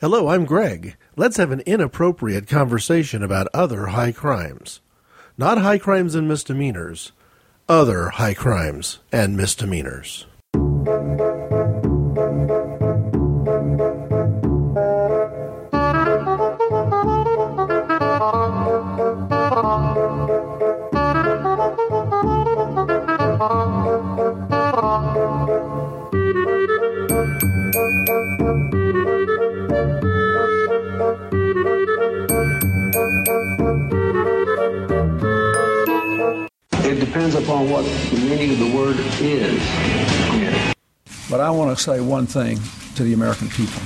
Hello, I'm Greg. Let's have an inappropriate conversation about other high crimes. Not high crimes and misdemeanors, other high crimes and misdemeanors. Meaning of the word is. But I want to say one thing to the American people.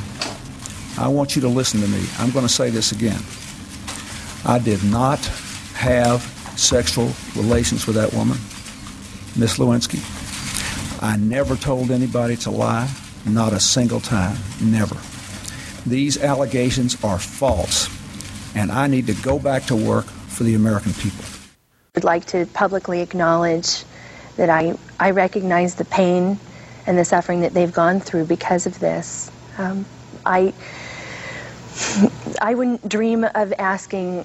I want you to listen to me. I'm going to say this again. I did not have sexual relations with that woman, Miss Lewinsky. I never told anybody to lie, not a single time, never. These allegations are false, and I need to go back to work for the American people. I'd like to publicly acknowledge that I, I recognize the pain and the suffering that they've gone through because of this. Um, I, I wouldn't dream of asking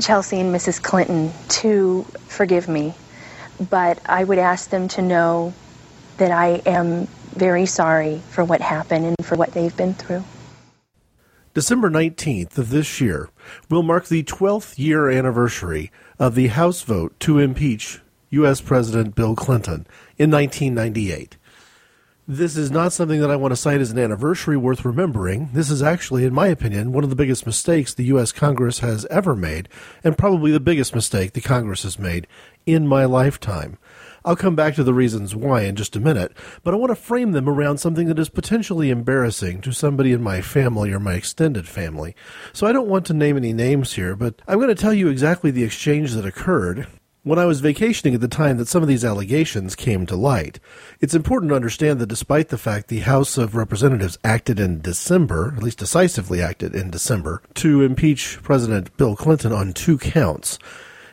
Chelsea and Mrs. Clinton to forgive me, but I would ask them to know that I am very sorry for what happened and for what they've been through. December 19th of this year will mark the 12th year anniversary of the House vote to impeach U.S. President Bill Clinton in 1998. This is not something that I want to cite as an anniversary worth remembering. This is actually, in my opinion, one of the biggest mistakes the U.S. Congress has ever made, and probably the biggest mistake the Congress has made in my lifetime. I'll come back to the reasons why in just a minute, but I want to frame them around something that is potentially embarrassing to somebody in my family or my extended family. So I don't want to name any names here, but I'm going to tell you exactly the exchange that occurred when I was vacationing at the time that some of these allegations came to light. It's important to understand that despite the fact the House of Representatives acted in December, at least decisively acted in December, to impeach President Bill Clinton on two counts,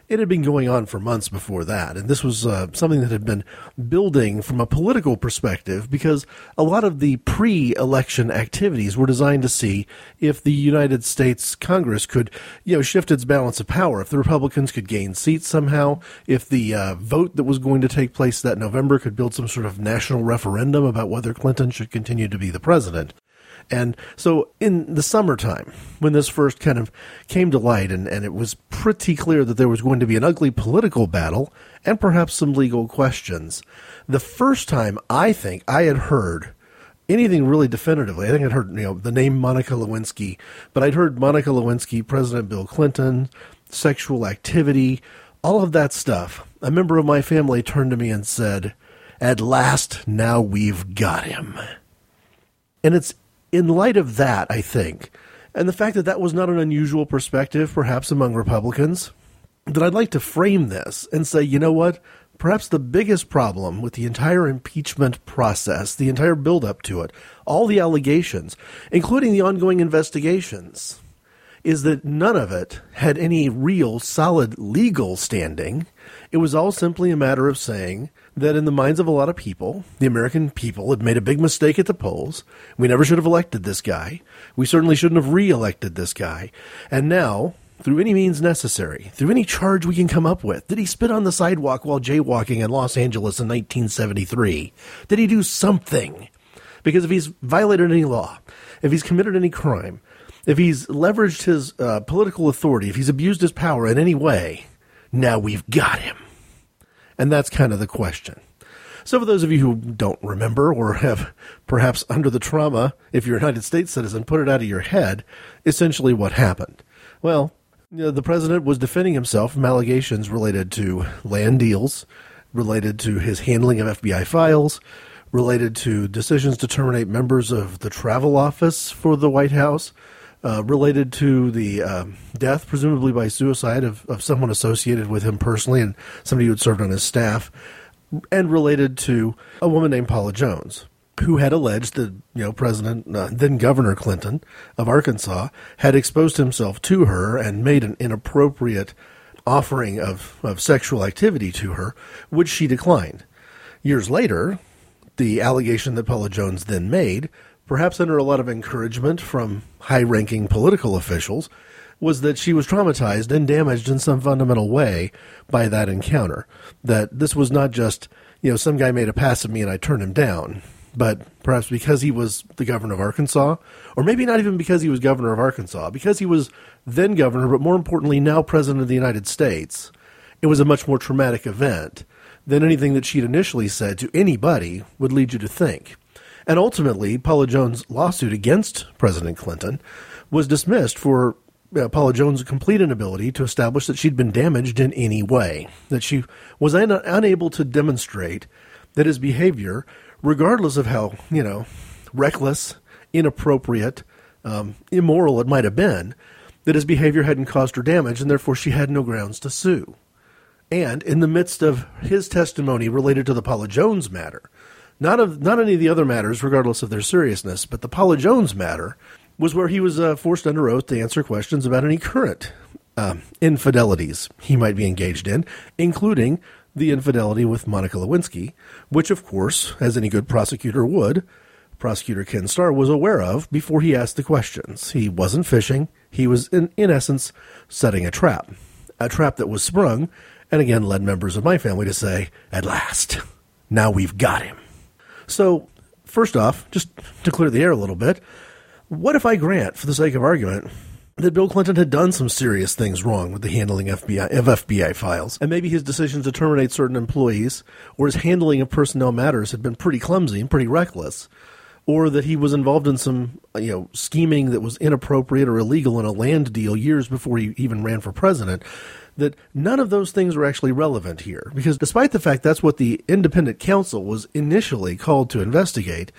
it had been going on for months before that, and this was uh, something that had been building from a political perspective because a lot of the pre election activities were designed to see if the United States Congress could, you know, shift its balance of power, if the Republicans could gain seats somehow, if the uh, vote that was going to take place that November could build some sort of national referendum about whether Clinton should continue to be the president. And so in the summertime, when this first kind of came to light and, and it was pretty clear that there was going to be an ugly political battle and perhaps some legal questions, the first time I think I had heard anything really definitively, I think I'd heard, you know, the name Monica Lewinsky, but I'd heard Monica Lewinsky, President Bill Clinton, sexual activity, all of that stuff. A member of my family turned to me and said, At last, now we've got him. And it's in light of that, I think, and the fact that that was not an unusual perspective, perhaps among Republicans, that I'd like to frame this and say, you know what? Perhaps the biggest problem with the entire impeachment process, the entire buildup to it, all the allegations, including the ongoing investigations, is that none of it had any real solid legal standing. It was all simply a matter of saying that in the minds of a lot of people, the American people had made a big mistake at the polls. We never should have elected this guy. We certainly shouldn't have re-elected this guy. And now, through any means necessary, through any charge we can come up with, did he spit on the sidewalk while jaywalking in Los Angeles in 1973? Did he do something? Because if he's violated any law, if he's committed any crime, if he's leveraged his uh, political authority, if he's abused his power in any way, now we've got him. And that's kind of the question. So, for those of you who don't remember or have perhaps under the trauma, if you're a United States citizen, put it out of your head, essentially what happened. Well, you know, the president was defending himself from allegations related to land deals, related to his handling of FBI files, related to decisions to terminate members of the travel office for the White House, uh, related to the uh, death, presumably by suicide, of, of someone associated with him personally and somebody who had served on his staff, and related to a woman named Paula Jones, who had alleged that you know President uh, then Governor Clinton of Arkansas had exposed himself to her and made an inappropriate offering of, of sexual activity to her, which she declined. Years later, the allegation that Paula Jones then made perhaps under a lot of encouragement from high ranking political officials, was that she was traumatized and damaged in some fundamental way by that encounter. That this was not just, you know, some guy made a pass at me and I turned him down, but perhaps because he was the governor of Arkansas, or maybe not even because he was governor of Arkansas, because he was then governor, but more importantly, now president of the United States, it was a much more traumatic event than anything that she'd initially said to anybody would lead you to think. And ultimately, Paula Jones' lawsuit against President Clinton was dismissed for uh, Paula Jones' complete inability to establish that she'd been damaged in any way, that she was un- unable to demonstrate that his behavior, regardless of how, you know, reckless, inappropriate, um, immoral it might have been, that his behavior hadn't caused her damage, and therefore she had no grounds to sue. And in the midst of his testimony related to the Paula Jones matter, not of not any of the other matters, regardless of their seriousness, but the Paula Jones matter was where he was uh, forced under oath to answer questions about any current uh, infidelities he might be engaged in, including the infidelity with Monica Lewinsky, which, of course, as any good prosecutor would, prosecutor Ken Starr was aware of before he asked the questions. He wasn't fishing; he was, in, in essence, setting a trap, a trap that was sprung, and again led members of my family to say, "At last, now we've got him." So, first off, just to clear the air a little bit, what if I grant, for the sake of argument, that Bill Clinton had done some serious things wrong with the handling FBI, of FBI files, and maybe his decision to terminate certain employees or his handling of personnel matters had been pretty clumsy and pretty reckless, or that he was involved in some you know scheming that was inappropriate or illegal in a land deal years before he even ran for president. That none of those things are actually relevant here, because despite the fact that's what the independent counsel was initially called to investigate,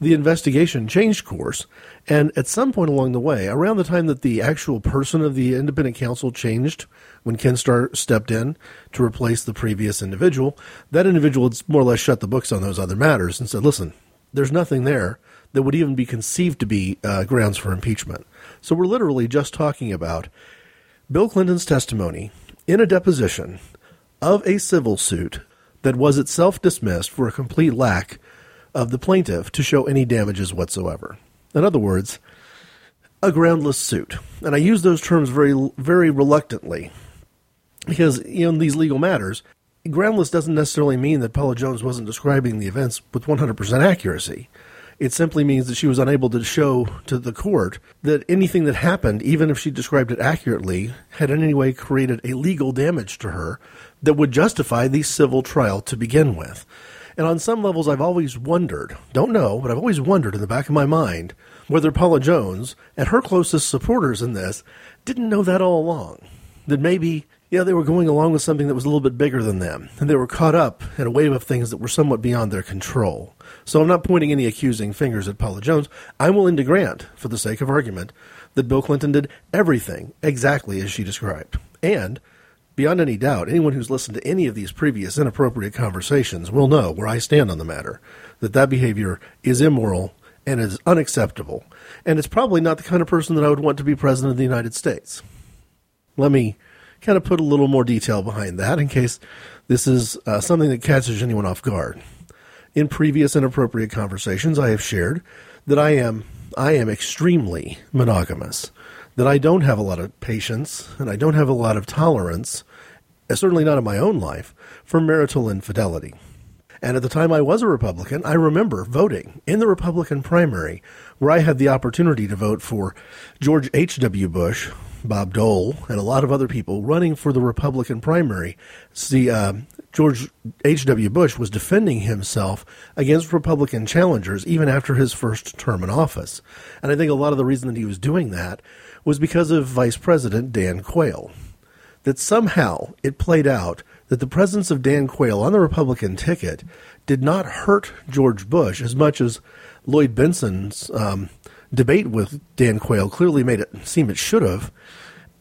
the investigation changed course. And at some point along the way, around the time that the actual person of the independent counsel changed, when Ken Starr stepped in to replace the previous individual, that individual had more or less shut the books on those other matters and said, listen, there's nothing there that would even be conceived to be uh, grounds for impeachment. So we're literally just talking about Bill Clinton's testimony in a deposition of a civil suit that was itself dismissed for a complete lack of the plaintiff to show any damages whatsoever. In other words, a groundless suit. And I use those terms very, very reluctantly because, in these legal matters, groundless doesn't necessarily mean that Paula Jones wasn't describing the events with 100% accuracy. It simply means that she was unable to show to the court that anything that happened, even if she described it accurately, had in any way created a legal damage to her that would justify the civil trial to begin with. And on some levels, I've always wondered, don't know, but I've always wondered in the back of my mind whether Paula Jones and her closest supporters in this didn't know that all along. That maybe, yeah, they were going along with something that was a little bit bigger than them, and they were caught up in a wave of things that were somewhat beyond their control. So I'm not pointing any accusing fingers at Paula Jones. I'm willing to grant, for the sake of argument, that Bill Clinton did everything exactly as she described. And Beyond any doubt, anyone who's listened to any of these previous inappropriate conversations will know where I stand on the matter that that behavior is immoral and is unacceptable. And it's probably not the kind of person that I would want to be president of the United States. Let me kind of put a little more detail behind that in case this is uh, something that catches anyone off guard. In previous inappropriate conversations, I have shared that I am I am extremely monogamous that I don't have a lot of patience and I don't have a lot of tolerance, uh, certainly not in my own life, for marital infidelity. And at the time I was a Republican, I remember voting in the Republican primary where I had the opportunity to vote for George H.W. Bush, Bob Dole, and a lot of other people running for the Republican primary. See, uh, George H.W. Bush was defending himself against Republican challengers even after his first term in office. And I think a lot of the reason that he was doing that was because of Vice President Dan Quayle. That somehow it played out that the presence of Dan Quayle on the Republican ticket did not hurt George Bush as much as Lloyd Bentsen's um, debate with Dan Quayle clearly made it seem it should have.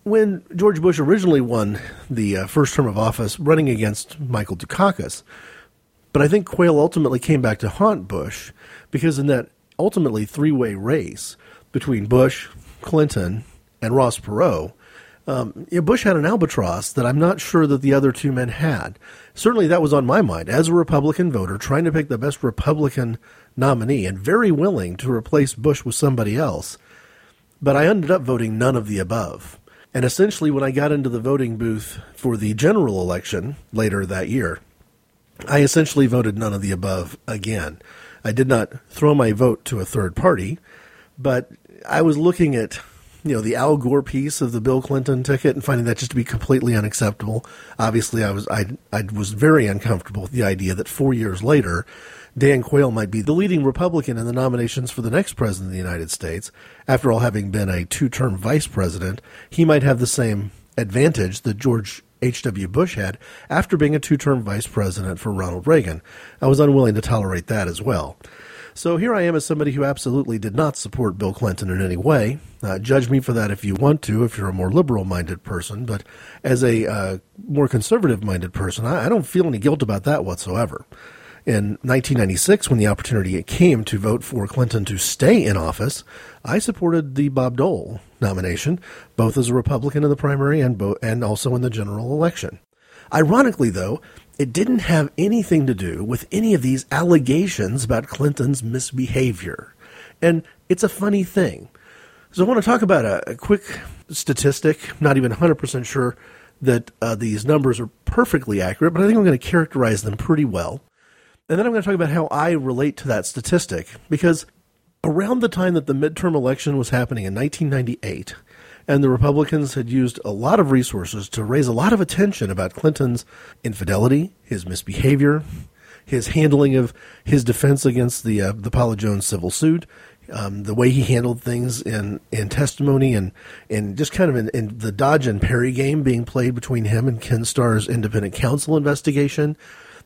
When George Bush originally won the uh, first term of office running against Michael Dukakis, but I think Quayle ultimately came back to haunt Bush because in that ultimately three way race between Bush, Clinton, and Ross Perot, Um, know, Bush had an albatross that I'm not sure that the other two men had. Certainly, that was on my mind as a Republican voter, trying to pick the best Republican nominee and very willing to replace Bush with somebody else. But I ended up voting none of the above. And essentially, when I got into the voting booth for the general election later that year, I essentially voted none of the above again. I did not throw my vote to a third party, but I was looking at you know the Al Gore piece of the Bill Clinton ticket and finding that just to be completely unacceptable. Obviously, I was I I was very uncomfortable with the idea that four years later, Dan Quayle might be the leading Republican in the nominations for the next president of the United States. After all, having been a two-term vice president, he might have the same advantage that George H.W. Bush had after being a two term vice president for Ronald Reagan. I was unwilling to tolerate that as well. So here I am as somebody who absolutely did not support Bill Clinton in any way. Uh, judge me for that if you want to, if you're a more liberal minded person. But as a uh, more conservative minded person, I, I don't feel any guilt about that whatsoever. In 1996, when the opportunity came to vote for Clinton to stay in office, I supported the Bob Dole nomination, both as a Republican in the primary and, bo- and also in the general election. Ironically, though, it didn't have anything to do with any of these allegations about Clinton's misbehavior. And it's a funny thing. So I want to talk about a, a quick statistic, not even 100% sure that uh, these numbers are perfectly accurate, but I think I'm going to characterize them pretty well. And then I'm going to talk about how I relate to that statistic because around the time that the midterm election was happening in 1998, and the Republicans had used a lot of resources to raise a lot of attention about Clinton's infidelity, his misbehavior, his handling of his defense against the uh, the Paula Jones civil suit, um, the way he handled things in, in testimony, and and just kind of in, in the dodge and parry game being played between him and Ken Starr's independent counsel investigation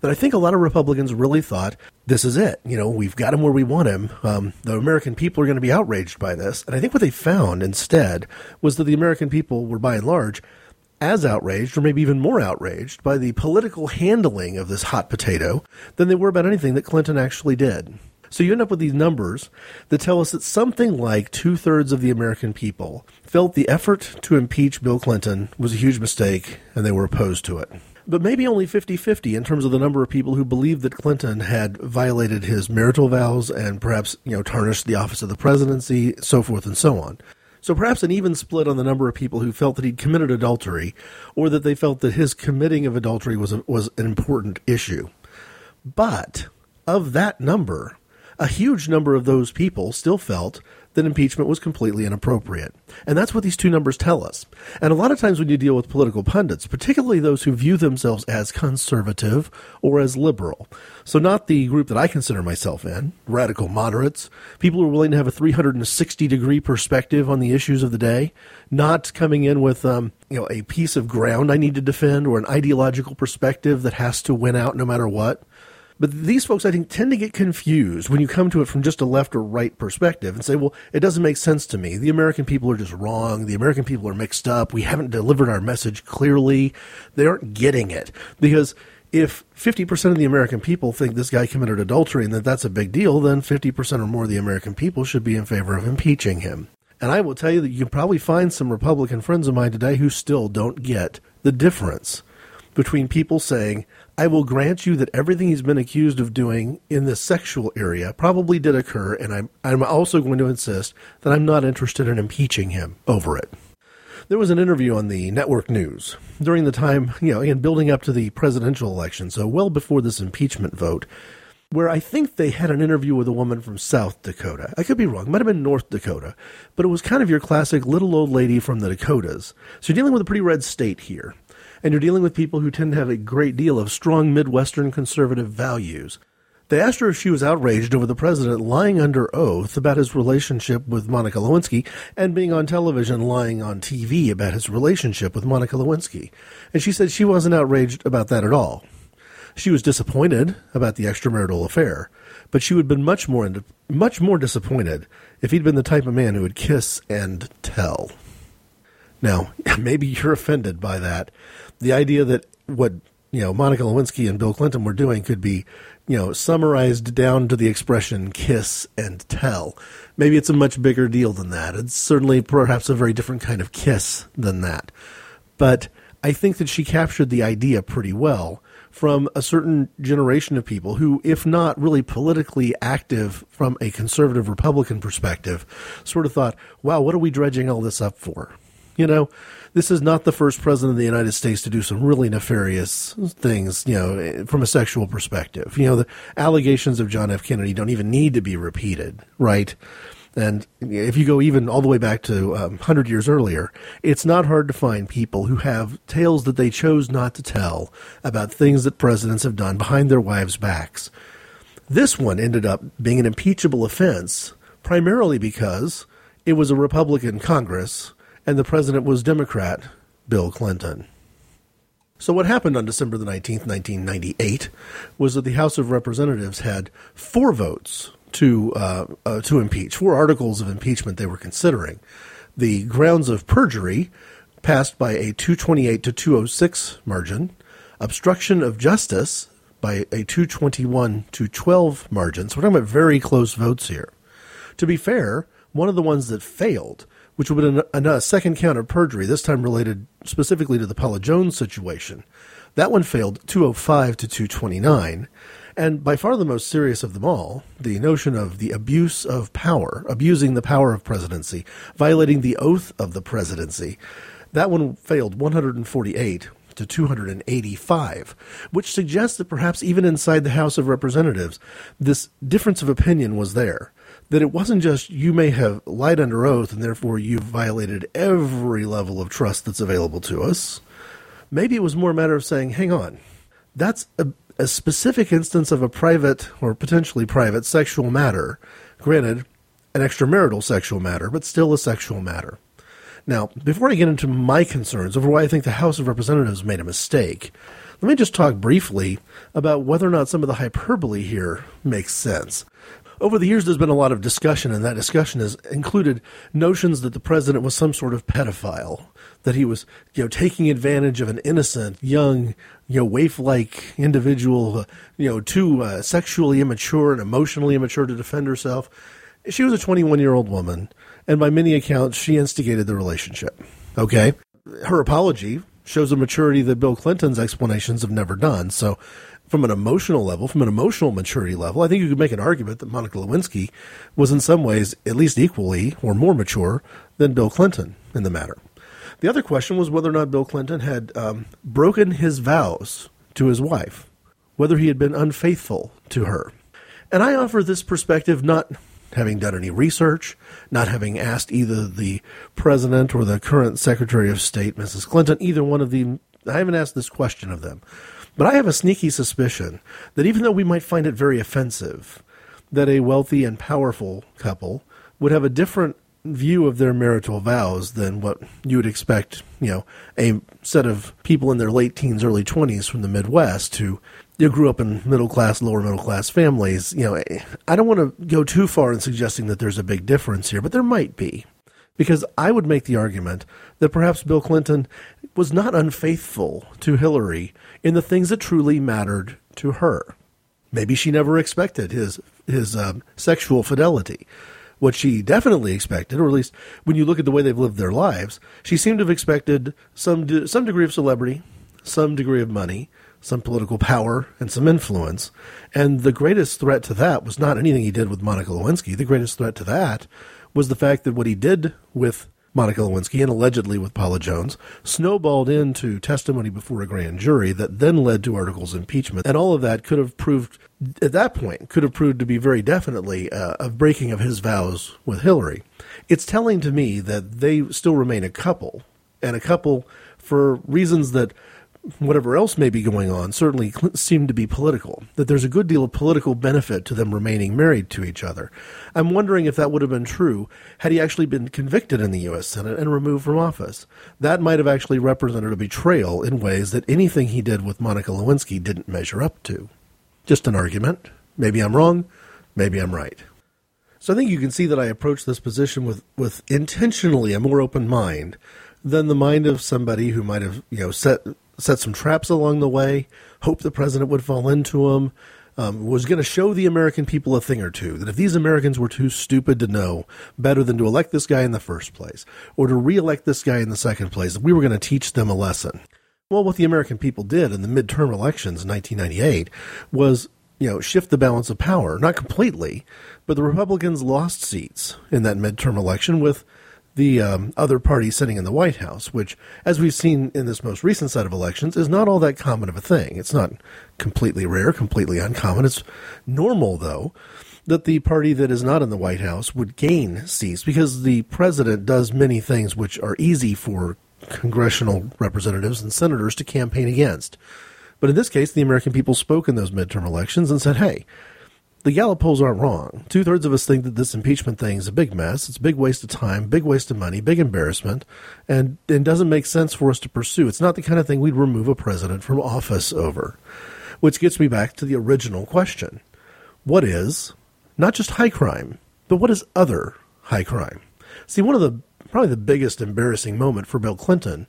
that I think a lot of Republicans really thought this is it. You know, we've got him where we want him. Um, the American people are going to be outraged by this. And I think what they found instead was that the American people were by and large as outraged, or maybe even more outraged, by the political handling of this hot potato than they were about anything that Clinton actually did. So you end up with these numbers that tell us that something like two thirds of the American people felt the effort to impeach Bill Clinton was a huge mistake and they were opposed to it but maybe only 50-50 in terms of the number of people who believed that Clinton had violated his marital vows and perhaps, you know, tarnished the office of the presidency, so forth and so on. So perhaps an even split on the number of people who felt that he'd committed adultery or that they felt that his committing of adultery was a, was an important issue. But of that number, a huge number of those people still felt that impeachment was completely inappropriate. And that's what these two numbers tell us. And a lot of times when you deal with political pundits, particularly those who view themselves as conservative or as liberal, so not the group that I consider myself in, radical moderates, people who are willing to have a 360 degree perspective on the issues of the day, not coming in with um, you know a piece of ground I need to defend or an ideological perspective that has to win out no matter what. But these folks, I think, tend to get confused when you come to it from just a left or right perspective and say, well, it doesn't make sense to me. The American people are just wrong. The American people are mixed up. We haven't delivered our message clearly. They aren't getting it. Because if 50% of the American people think this guy committed adultery and that that's a big deal, then 50% or more of the American people should be in favor of impeaching him. And I will tell you that you can probably find some Republican friends of mine today who still don't get the difference between people saying, I will grant you that everything he's been accused of doing in the sexual area probably did occur, and I'm, I'm also going to insist that I'm not interested in impeaching him over it. There was an interview on the network news during the time, you know, in building up to the presidential election, so well before this impeachment vote, where I think they had an interview with a woman from South Dakota. I could be wrong, it might have been North Dakota, but it was kind of your classic little old lady from the Dakotas. So you're dealing with a pretty red state here and you're dealing with people who tend to have a great deal of strong Midwestern conservative values. They asked her if she was outraged over the president lying under oath about his relationship with Monica Lewinsky and being on television lying on TV about his relationship with Monica Lewinsky. And she said she wasn't outraged about that at all. She was disappointed about the extramarital affair, but she would have been much more much more disappointed if he'd been the type of man who would kiss and tell. Now, maybe you're offended by that, the idea that what you know Monica Lewinsky and Bill Clinton were doing could be you know summarized down to the expression kiss and tell. Maybe it's a much bigger deal than that. It's certainly perhaps a very different kind of kiss than that. But I think that she captured the idea pretty well from a certain generation of people who, if not really politically active from a conservative Republican perspective, sort of thought, wow, what are we dredging all this up for? You know, this is not the first president of the United States to do some really nefarious things, you know, from a sexual perspective. You know, the allegations of John F. Kennedy don't even need to be repeated, right? And if you go even all the way back to um, 100 years earlier, it's not hard to find people who have tales that they chose not to tell about things that presidents have done behind their wives' backs. This one ended up being an impeachable offense primarily because it was a Republican Congress and the president was Democrat Bill Clinton. So, what happened on December the 19th, 1998, was that the House of Representatives had four votes to uh, uh, to impeach. Four articles of impeachment they were considering. The grounds of perjury passed by a 228 to 206 margin. Obstruction of justice by a 221 to 12 margin. So we're talking about very close votes here. To be fair, one of the ones that failed, which would a, a second count of perjury, this time related specifically to the Paula Jones situation, that one failed 205 to 229. And by far the most serious of them all, the notion of the abuse of power, abusing the power of presidency, violating the oath of the presidency, that one failed 148 to 285, which suggests that perhaps even inside the House of Representatives, this difference of opinion was there. That it wasn't just you may have lied under oath and therefore you've violated every level of trust that's available to us. Maybe it was more a matter of saying, hang on, that's a a specific instance of a private or potentially private sexual matter, granted, an extramarital sexual matter, but still a sexual matter. Now, before I get into my concerns over why I think the House of Representatives made a mistake, let me just talk briefly about whether or not some of the hyperbole here makes sense. Over the years, there's been a lot of discussion, and that discussion has included notions that the president was some sort of pedophile, that he was, you know, taking advantage of an innocent, young, you know, waif-like individual, uh, you know, too uh, sexually immature and emotionally immature to defend herself. She was a 21-year-old woman, and by many accounts, she instigated the relationship. Okay, her apology shows a maturity that Bill Clinton's explanations have never done. So from an emotional level, from an emotional maturity level, I think you could make an argument that Monica Lewinsky was in some ways at least equally or more mature than Bill Clinton in the matter. The other question was whether or not Bill Clinton had um, broken his vows to his wife, whether he had been unfaithful to her. And I offer this perspective not having done any research, not having asked either the president or the current Secretary of State, Mrs. Clinton, either one of the, I haven't asked this question of them. But I have a sneaky suspicion that even though we might find it very offensive that a wealthy and powerful couple would have a different view of their marital vows than what you would expect, you know, a set of people in their late teens, early 20s from the Midwest who you grew up in middle class, lower middle class families. You know, I don't want to go too far in suggesting that there's a big difference here, but there might be. Because I would make the argument that perhaps Bill Clinton was not unfaithful to Hillary in the things that truly mattered to her. Maybe she never expected his his um, sexual fidelity. What she definitely expected, or at least when you look at the way they've lived their lives, she seemed to have expected some de- some degree of celebrity, some degree of money, some political power, and some influence. And the greatest threat to that was not anything he did with Monica Lewinsky. The greatest threat to that was the fact that what he did with Monica Lewinsky and allegedly with Paula Jones snowballed into testimony before a grand jury that then led to articles of impeachment. And all of that could have proved, at that point, could have proved to be very definitely uh, a breaking of his vows with Hillary. It's telling to me that they still remain a couple, and a couple for reasons that whatever else may be going on, certainly seem to be political. That there's a good deal of political benefit to them remaining married to each other. I'm wondering if that would have been true had he actually been convicted in the U.S. Senate and removed from office. That might have actually represented a betrayal in ways that anything he did with Monica Lewinsky didn't measure up to. Just an argument. Maybe I'm wrong. Maybe I'm right. So I think you can see that I approach this position with, with intentionally a more open mind than the mind of somebody who might have, you know, set set some traps along the way, hoped the president would fall into them, um, was going to show the American people a thing or two. That if these Americans were too stupid to know better than to elect this guy in the first place, or to reelect this guy in the second place, we were going to teach them a lesson. Well, what the American people did in the midterm elections in 1998 was, you know, shift the balance of power. Not completely, but the Republicans lost seats in that midterm election with the um, other party sitting in the White House, which, as we've seen in this most recent set of elections, is not all that common of a thing. It's not completely rare, completely uncommon. It's normal, though, that the party that is not in the White House would gain seats because the president does many things which are easy for congressional representatives and senators to campaign against. But in this case, the American people spoke in those midterm elections and said, hey, the Gallup polls aren't wrong. Two thirds of us think that this impeachment thing is a big mess. It's a big waste of time, big waste of money, big embarrassment, and it doesn't make sense for us to pursue. It's not the kind of thing we'd remove a president from office over. Which gets me back to the original question What is not just high crime, but what is other high crime? See, one of the probably the biggest embarrassing moment for Bill Clinton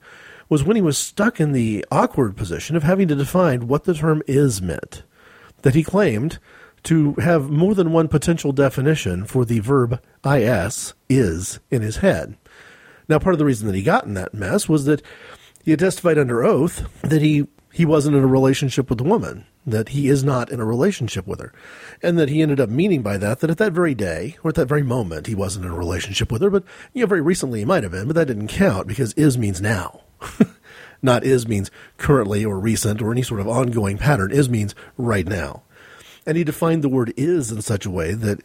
was when he was stuck in the awkward position of having to define what the term is meant. That he claimed to have more than one potential definition for the verb is, is, in his head. Now, part of the reason that he got in that mess was that he had testified under oath that he, he wasn't in a relationship with the woman, that he is not in a relationship with her, and that he ended up meaning by that that at that very day, or at that very moment, he wasn't in a relationship with her, but, you know, very recently he might have been, but that didn't count because is means now. not is means currently or recent or any sort of ongoing pattern. Is means right now. And he defined the word is in such a way that,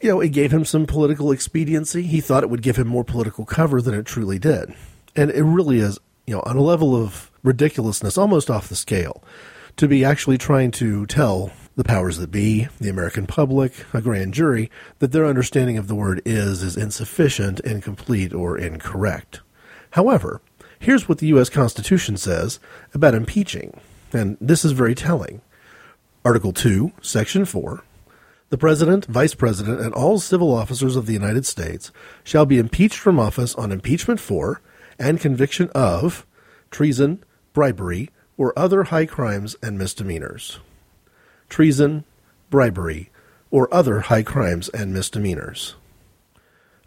you know, it gave him some political expediency. He thought it would give him more political cover than it truly did. And it really is, you know, on a level of ridiculousness, almost off the scale, to be actually trying to tell the powers that be, the American public, a grand jury, that their understanding of the word is is insufficient, incomplete, or incorrect. However, here's what the U.S. Constitution says about impeaching, and this is very telling. Article 2, Section 4 The President, Vice President, and all civil officers of the United States shall be impeached from office on impeachment for and conviction of treason, bribery, or other high crimes and misdemeanors. Treason, bribery, or other high crimes and misdemeanors.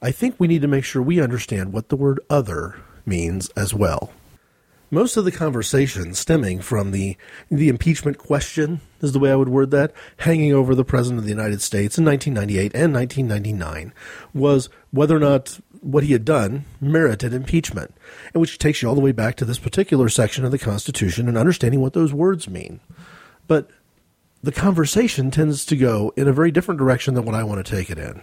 I think we need to make sure we understand what the word other means as well. Most of the conversation stemming from the the impeachment question is the way I would word that, hanging over the president of the United States in 1998 and 1999 was whether or not what he had done merited impeachment, and which takes you all the way back to this particular section of the Constitution and understanding what those words mean. But the conversation tends to go in a very different direction than what I want to take it in.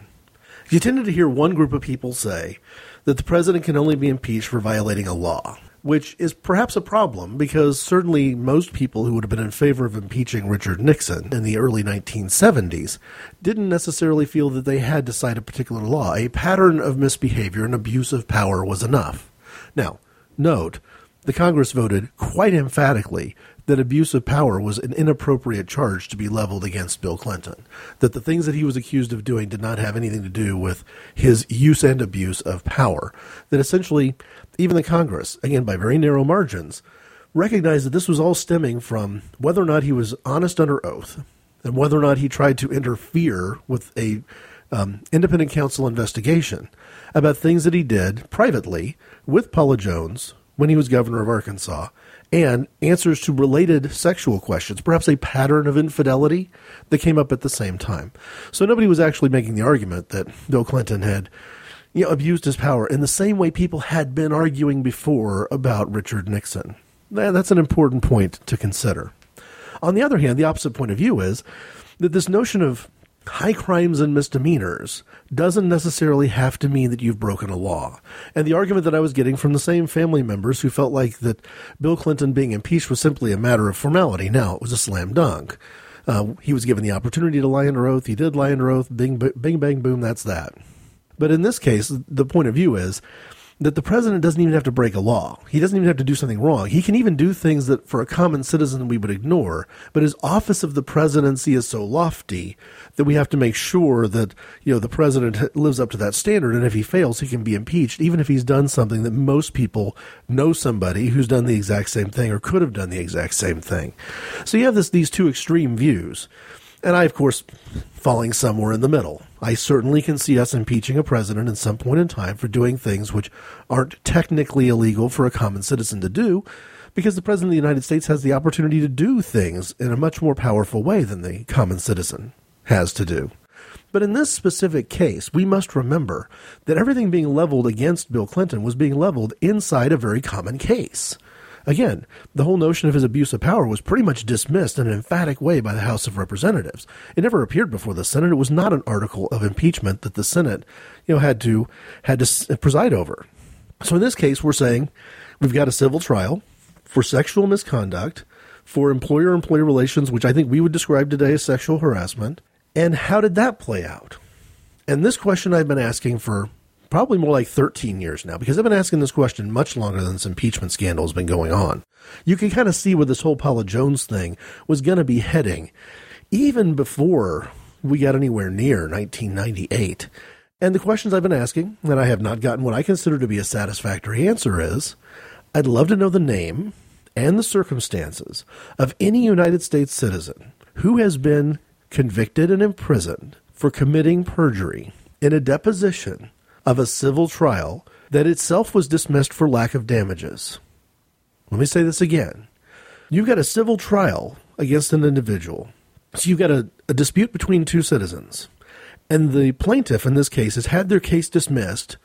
You tended to hear one group of people say that the president can only be impeached for violating a law which is perhaps a problem because certainly most people who would have been in favor of impeaching Richard Nixon in the early 1970s didn't necessarily feel that they had to cite a particular law. A pattern of misbehavior and abuse of power was enough. Now, note, the Congress voted quite emphatically that abuse of power was an inappropriate charge to be leveled against Bill Clinton. That the things that he was accused of doing did not have anything to do with his use and abuse of power. That essentially even the Congress, again by very narrow margins, recognized that this was all stemming from whether or not he was honest under oath and whether or not he tried to interfere with a um, independent counsel investigation about things that he did privately with Paula Jones when he was governor of Arkansas and answers to related sexual questions, perhaps a pattern of infidelity that came up at the same time. So nobody was actually making the argument that Bill Clinton had you know, abused his power in the same way people had been arguing before about Richard Nixon. That's an important point to consider. On the other hand, the opposite point of view is that this notion of high crimes and misdemeanors doesn't necessarily have to mean that you've broken a law. And the argument that I was getting from the same family members who felt like that Bill Clinton being impeached was simply a matter of formality. Now, it was a slam dunk. Uh, he was given the opportunity to lie under oath. He did lie under oath. Bing, bing, bang, boom. That's that. But in this case, the point of view is that the president doesn't even have to break a law. He doesn't even have to do something wrong. He can even do things that for a common citizen we would ignore. But his office of the presidency is so lofty that we have to make sure that, you know, the president lives up to that standard. And if he fails, he can be impeached, even if he's done something that most people know somebody who's done the exact same thing or could have done the exact same thing. So you have this, these two extreme views. And I, of course, falling somewhere in the middle. I certainly can see us impeaching a president at some point in time for doing things which aren't technically illegal for a common citizen to do, because the president of the United States has the opportunity to do things in a much more powerful way than the common citizen has to do. But in this specific case, we must remember that everything being leveled against Bill Clinton was being leveled inside a very common case. Again, the whole notion of his abuse of power was pretty much dismissed in an emphatic way by the House of Representatives. It never appeared before the Senate. It was not an article of impeachment that the Senate, you know, had to had to preside over. So in this case, we're saying we've got a civil trial for sexual misconduct, for employer-employee relations, which I think we would describe today as sexual harassment. And how did that play out? And this question I've been asking for probably more like 13 years now, because I've been asking this question much longer than this impeachment scandal has been going on. You can kind of see where this whole Paula Jones thing was going to be heading, even before we got anywhere near 1998. And the questions I've been asking, and I have not gotten what I consider to be a satisfactory answer, is I'd love to know the name and the circumstances of any United States citizen who has been convicted and imprisoned for committing perjury in a deposition of a civil trial that itself was dismissed for lack of damages. Let me say this again. You've got a civil trial against an individual. So you've got a, a dispute between two citizens. And the plaintiff in this case has had their case dismissed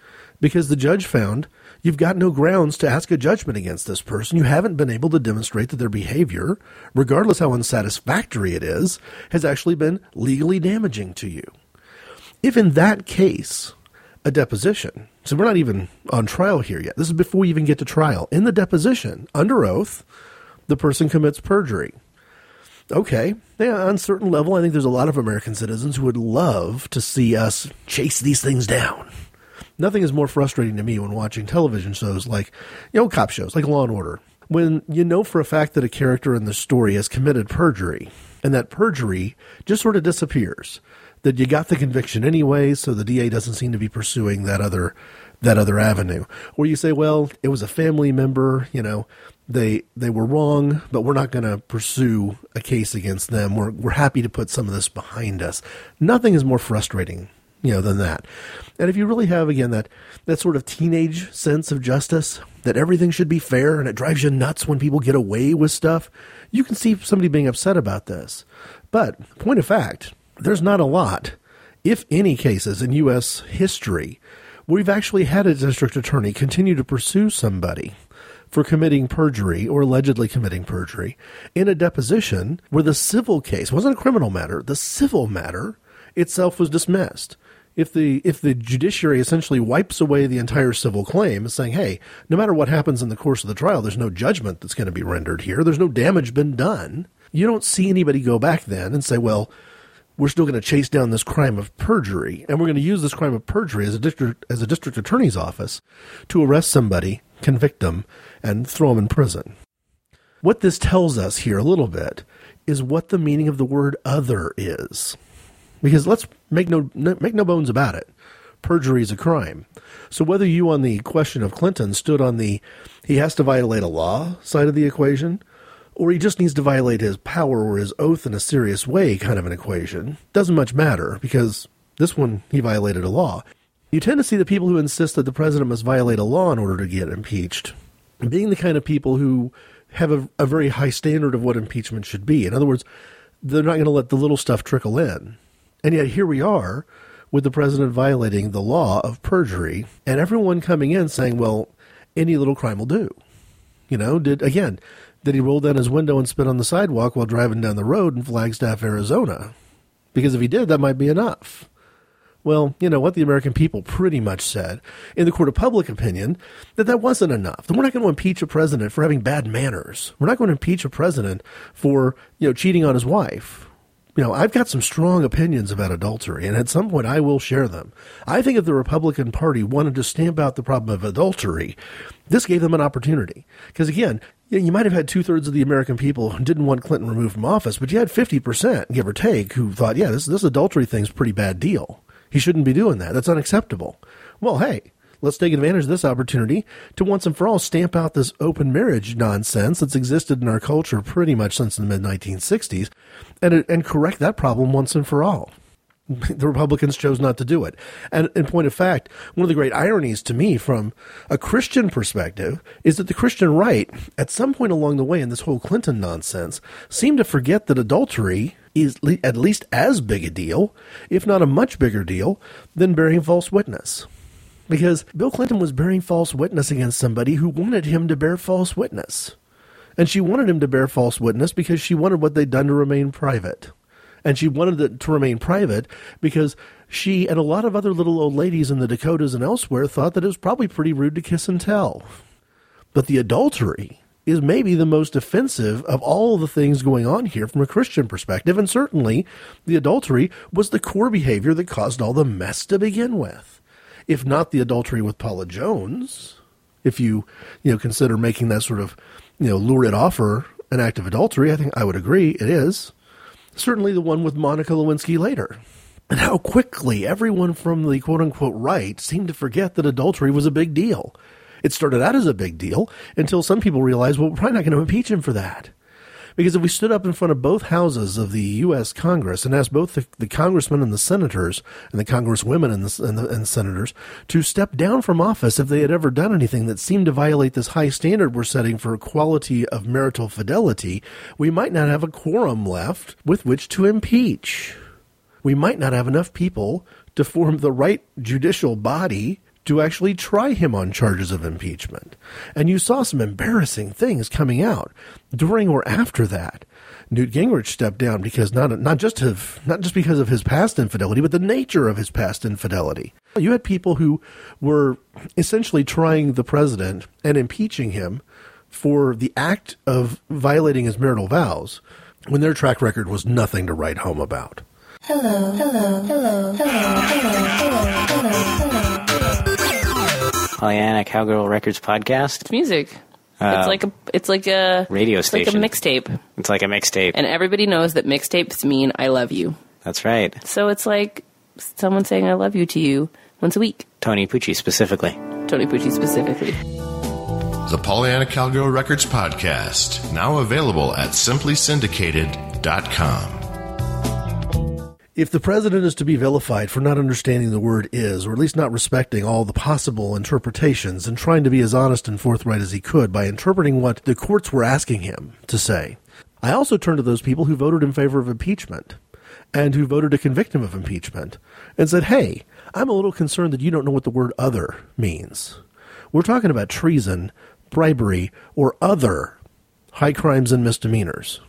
because the judge found you've got no grounds to ask a judgment against this person. You haven't been able to demonstrate that their behavior, regardless how unsatisfactory it is, has actually been legally damaging to you. If in that case a deposition. So we're not even on trial here yet. This is before we even get to trial. In the deposition, under oath, the person commits perjury. Okay, yeah, on a certain level, I think there's a lot of American citizens who would love to see us chase these things down. Nothing is more frustrating to me when watching television shows like, you know, cop shows like Law and Order. When you know for a fact that a character in the story has committed perjury, and that perjury just sort of disappears that you got the conviction anyway, so the DA doesn't seem to be pursuing that other that other avenue. Or you say, well, it was a family member, you know, they they were wrong, but we're not going to pursue a case against them. We're we're happy to put some of this behind us. Nothing is more frustrating, you know, than that. And if you really have again that that sort of teenage sense of justice, that everything should be fair and it drives you nuts when people get away with stuff, you can see somebody being upset about this. But point of fact, there's not a lot, if any, cases in U.S. history where we've actually had a district attorney continue to pursue somebody for committing perjury or allegedly committing perjury in a deposition where the civil case wasn't a criminal matter, the civil matter itself was dismissed. If the if the judiciary essentially wipes away the entire civil claim, saying, "Hey, no matter what happens in the course of the trial, there's no judgment that's going to be rendered here. There's no damage been done." You don't see anybody go back then and say, "Well, we're still going to chase down this crime of perjury, and we're going to use this crime of perjury as a district as a district attorney's office to arrest somebody, convict them, and throw them in prison. What this tells us here a little bit is what the meaning of the word "other" is, because let's make no make no bones about it. Perjury is a crime. So whether you on the question of Clinton stood on the he has to violate a law side of the equation, or he just needs to violate his power or his oath in a serious way kind of an equation. Doesn't much matter because this one he violated a law. You tend to see the people who insist that the president must violate a law in order to get impeached being the kind of people who have a, a very high standard of what impeachment should be. In other words, they're not going to let the little stuff trickle in. And yet here we are with the president violating the law of perjury and everyone coming in saying, well, any little crime will do. You know, did again, did he roll down his window and spit on the sidewalk while driving down the road in Flagstaff, Arizona? Because if he did, that might be enough. Well, you know what? The American people pretty much said in the court of public opinion that that wasn't enough. That we're not going to impeach a president for having bad manners. We're not going to impeach a president for, you know, cheating on his wife. you know, I've got some strong opinions about adultery, and at some point I will share them. I think if the Republican Party wanted to stamp out the problem of adultery, this gave them an opportunity. Because again, you might have had two thirds of the American people who didn't want Clinton removed from office, but you had 50%, give or take, who thought, yeah, this, this adultery thing's pretty bad deal. He shouldn't be doing that. That's unacceptable. Well, hey, let's take advantage of this opportunity to once and for all stamp out this open marriage nonsense that's existed in our culture pretty much since the mid 1960s and, and correct that problem once and for all. The Republicans chose not to do it. And in point of fact, one of the great ironies to me from a Christian perspective is that the Christian right, at some point along the way in this whole Clinton nonsense, seemed to forget that adultery is at least as big a deal, if not a much bigger deal, than bearing false witness because Bill Clinton was bearing false witness against somebody who wanted him to bear false witness. And she wanted him to bear false witness because she wanted what they'd done to remain private. And she wanted it to remain private because she and a lot of other little old ladies in the Dakotas and elsewhere thought that it was probably pretty rude to kiss and tell. But the adultery is maybe the most offensive of all the things going on here from a Christian perspective. And certainly the adultery was the core behavior that caused all the mess to begin with if not the adultery with Paula Jones, if you you know consider making that sort of you know lurid offer an act of adultery, I think I would agree it is. Certainly the one with Monica Lewinsky later. And how quickly everyone from the quote unquote right seemed to forget that adultery was a big deal. It started out as a big deal until some people realized, well, we're probably not going to impeach him for that. Because if we stood up in front of both houses of the U.S. Congress and asked both the, the congressmen and the senators and the congresswomen and the, and the, and senators to step down from office if they had ever done anything that seemed to violate this high standard we're setting for quality of marital fidelity, we might not have a quorum left with which to impeach. We might not have enough people to form the right judicial body to actually try him on charges of impeachment. And you saw some embarrassing things coming out during or after that. Newt Gingrich stepped down because not not just of not just because of his past infidelity, but the nature of his past infidelity. You had people who were essentially trying the president and impeaching him for the act of violating his marital vows when their track record was nothing to write home about. Hello, hello, hello, hello, hello, hello, hello, hello. Pollyanna Cowgirl Records podcast. It's music. Uh, it's like a it's like a radio station. Like a mixtape. It's like a mixtape. And everybody knows that mixtapes mean I love you. That's right. So it's like someone saying I love you to you once a week. Tony Pucci specifically. Tony Pucci specifically. The Pollyanna Cowgirl Records podcast, now available at simplysyndicated.com. If the president is to be vilified for not understanding the word is, or at least not respecting all the possible interpretations and trying to be as honest and forthright as he could by interpreting what the courts were asking him to say, I also turn to those people who voted in favor of impeachment and who voted to convict him of impeachment and said, hey, I'm a little concerned that you don't know what the word other means. We're talking about treason, bribery, or other high crimes and misdemeanors.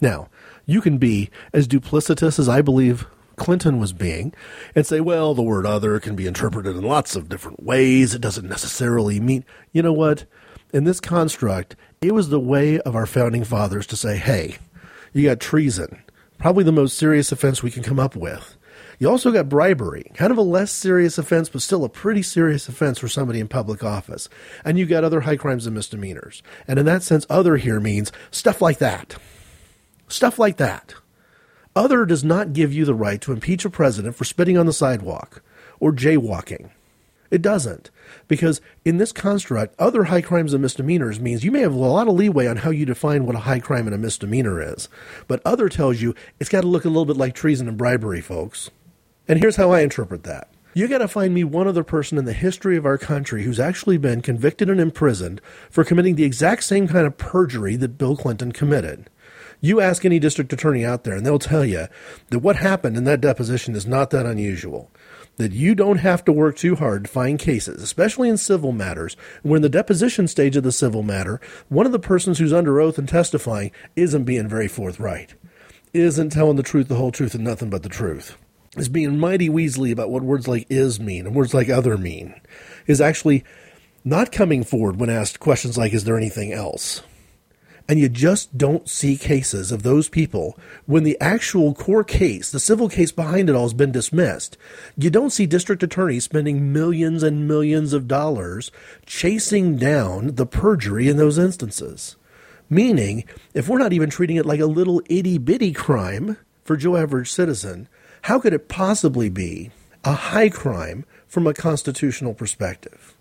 Now, you can be as duplicitous as I believe Clinton was being and say, well, the word other can be interpreted in lots of different ways. It doesn't necessarily mean, you know what? In this construct, it was the way of our founding fathers to say, hey, you got treason, probably the most serious offense we can come up with. You also got bribery, kind of a less serious offense, but still a pretty serious offense for somebody in public office. And you got other high crimes and misdemeanors. And in that sense, other here means stuff like that. Stuff like that. Other does not give you the right to impeach a president for spitting on the sidewalk or jaywalking. It doesn't. Because in this construct, other high crimes and misdemeanors means you may have a lot of leeway on how you define what a high crime and a misdemeanor is. But other tells you it's got to look a little bit like treason and bribery, folks. And here's how I interpret that. You got to find me one other person in the history of our country who's actually been convicted and imprisoned for committing the exact same kind of perjury that Bill Clinton committed. You ask any district attorney out there, and they'll tell you that what happened in that deposition is not that unusual. That you don't have to work too hard to find cases, especially in civil matters, where in the deposition stage of the civil matter, one of the persons who's under oath and testifying isn't being very forthright, isn't telling the truth, the whole truth, and nothing but the truth, is being mighty weaselly about what words like is mean and words like other mean, is actually not coming forward when asked questions like, is there anything else? And you just don't see cases of those people when the actual core case, the civil case behind it all, has been dismissed. You don't see district attorneys spending millions and millions of dollars chasing down the perjury in those instances. Meaning, if we're not even treating it like a little itty bitty crime for Joe Average Citizen, how could it possibly be a high crime from a constitutional perspective?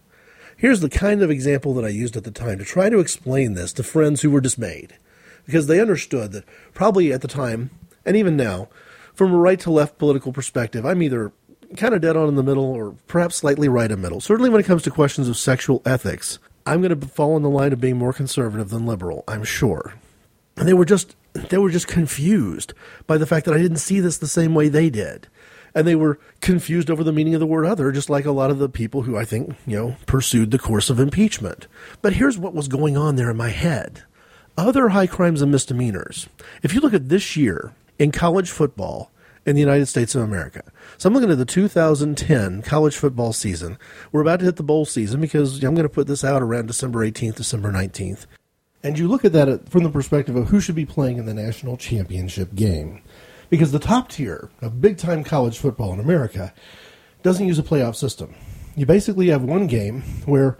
Here's the kind of example that I used at the time to try to explain this to friends who were dismayed, because they understood that probably at the time, and even now, from a right to left political perspective, I'm either kind of dead on in the middle or perhaps slightly right in the middle. Certainly when it comes to questions of sexual ethics, I'm going to fall in the line of being more conservative than liberal, I'm sure. And they were just they were just confused by the fact that I didn't see this the same way they did. And they were confused over the meaning of the word other, just like a lot of the people who I think, you know, pursued the course of impeachment. But here's what was going on there in my head. Other high crimes and misdemeanors. If you look at this year in college football in the United States of America. So I'm looking at the 2010 college football season. We're about to hit the bowl season because I'm going to put this out around December 18th, December 19th. And you look at that uh, from the perspective of who should be playing in the national championship game. Because the top tier of big time college football in America doesn't use a playoff system. You basically have one game where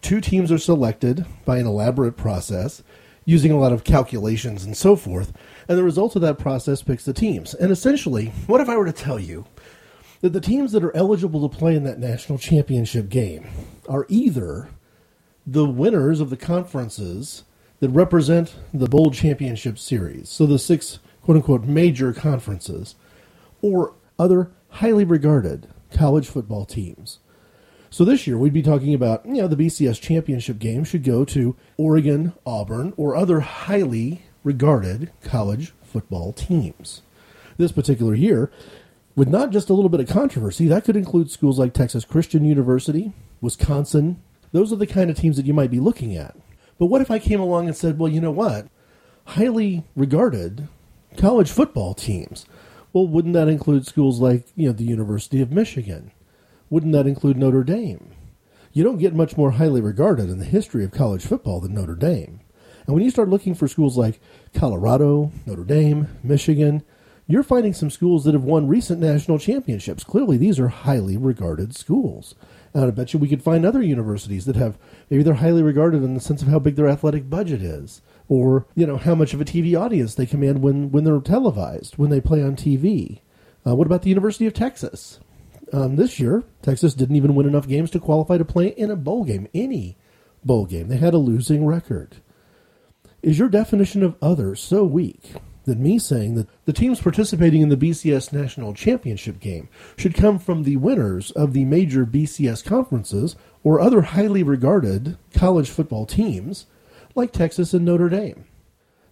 two teams are selected by an elaborate process using a lot of calculations and so forth, and the result of that process picks the teams. And essentially, what if I were to tell you that the teams that are eligible to play in that national championship game are either the winners of the conferences that represent the bowl championship series, so the six quote unquote major conferences, or other highly regarded college football teams. So this year we'd be talking about, you know, the BCS championship game should go to Oregon, Auburn, or other highly regarded college football teams. This particular year, with not just a little bit of controversy, that could include schools like Texas Christian University, Wisconsin. Those are the kind of teams that you might be looking at. But what if I came along and said, well, you know what? Highly regarded college football teams. Well, wouldn't that include schools like, you know, the University of Michigan? Wouldn't that include Notre Dame? You don't get much more highly regarded in the history of college football than Notre Dame. And when you start looking for schools like Colorado, Notre Dame, Michigan, you're finding some schools that have won recent national championships. Clearly, these are highly regarded schools. And I bet you we could find other universities that have maybe they're highly regarded in the sense of how big their athletic budget is, or you know how much of a TV audience they command when when they're televised, when they play on TV. Uh, what about the University of Texas? Um, this year, Texas didn't even win enough games to qualify to play in a bowl game, any bowl game. They had a losing record. Is your definition of other so weak that me saying that the teams participating in the BCS National Championship game should come from the winners of the major BCS conferences or other highly regarded college football teams like Texas and Notre Dame?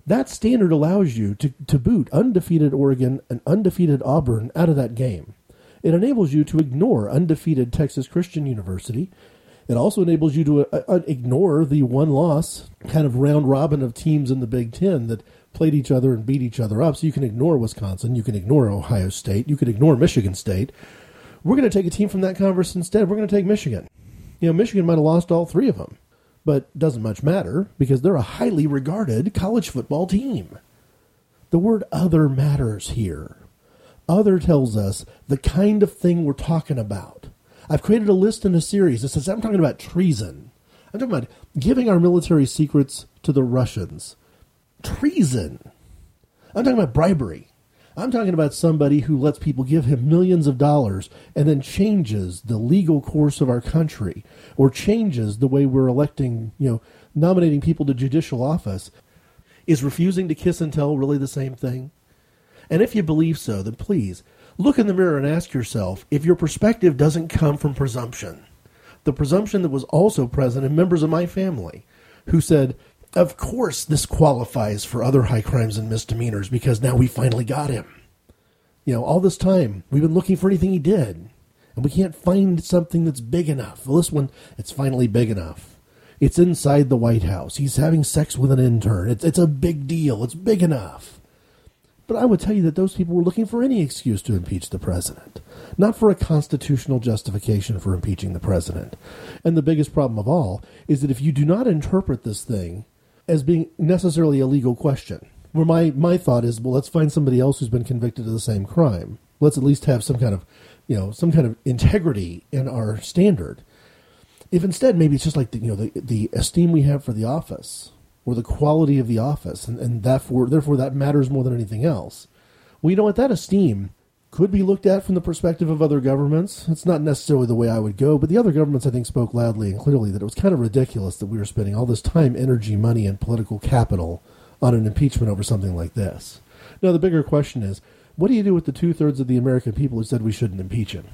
That standard allows you to, to boot undefeated Oregon and undefeated Auburn out of that game. It enables you to ignore undefeated Texas Christian University. It also enables you to uh, uh, ignore the one loss kind of round robin of teams in the Big Ten that played each other and beat each other up. So you can ignore Wisconsin, you can ignore Ohio State, you can ignore Michigan State. We're going to take a team from that conference instead. We're going to take Michigan. You know, Michigan might have lost all three of them, but doesn't much matter because they're a highly regarded college football team. The word other matters here. Other tells us the kind of thing we're talking about. I've created a list in a series that says I'm talking about treason. I'm talking about giving our military secrets to the Russians. Treason. I'm talking about bribery. I'm talking about somebody who lets people give him millions of dollars and then changes the legal course of our country or changes the way we're electing, you know, nominating people to judicial office. Is refusing to kiss and tell really the same thing? And if you believe so, then please look in the mirror and ask yourself if your perspective doesn't come from presumption. The presumption that was also present in members of my family who said, Of course, this qualifies for other high crimes and misdemeanors because now we finally got him. You know, all this time we've been looking for anything he did, and we can't find something that's big enough. Well, this one, it's finally big enough. It's inside the White House. He's having sex with an intern. It's, it's a big deal. It's big enough. But I would tell you that those people were looking for any excuse to impeach the president, not for a constitutional justification for impeaching the president. And the biggest problem of all is that if you do not interpret this thing as being necessarily a legal question. Where my, my thought is, well, let's find somebody else who's been convicted of the same crime. Let's at least have some kind of, you know, some kind of integrity in our standard. If instead maybe it's just like the, you know the the esteem we have for the office or the quality of the office, and, and therefore therefore that matters more than anything else. Well, you know what? That esteem could be looked at from the perspective of other governments. It's not necessarily the way I would go, but the other governments, I think, spoke loudly and clearly that it was kind of ridiculous that we were spending all this time, energy, money, and political capital on an impeachment over something like this. Now, the bigger question is what do you do with the two thirds of the American people who said we shouldn't impeach him?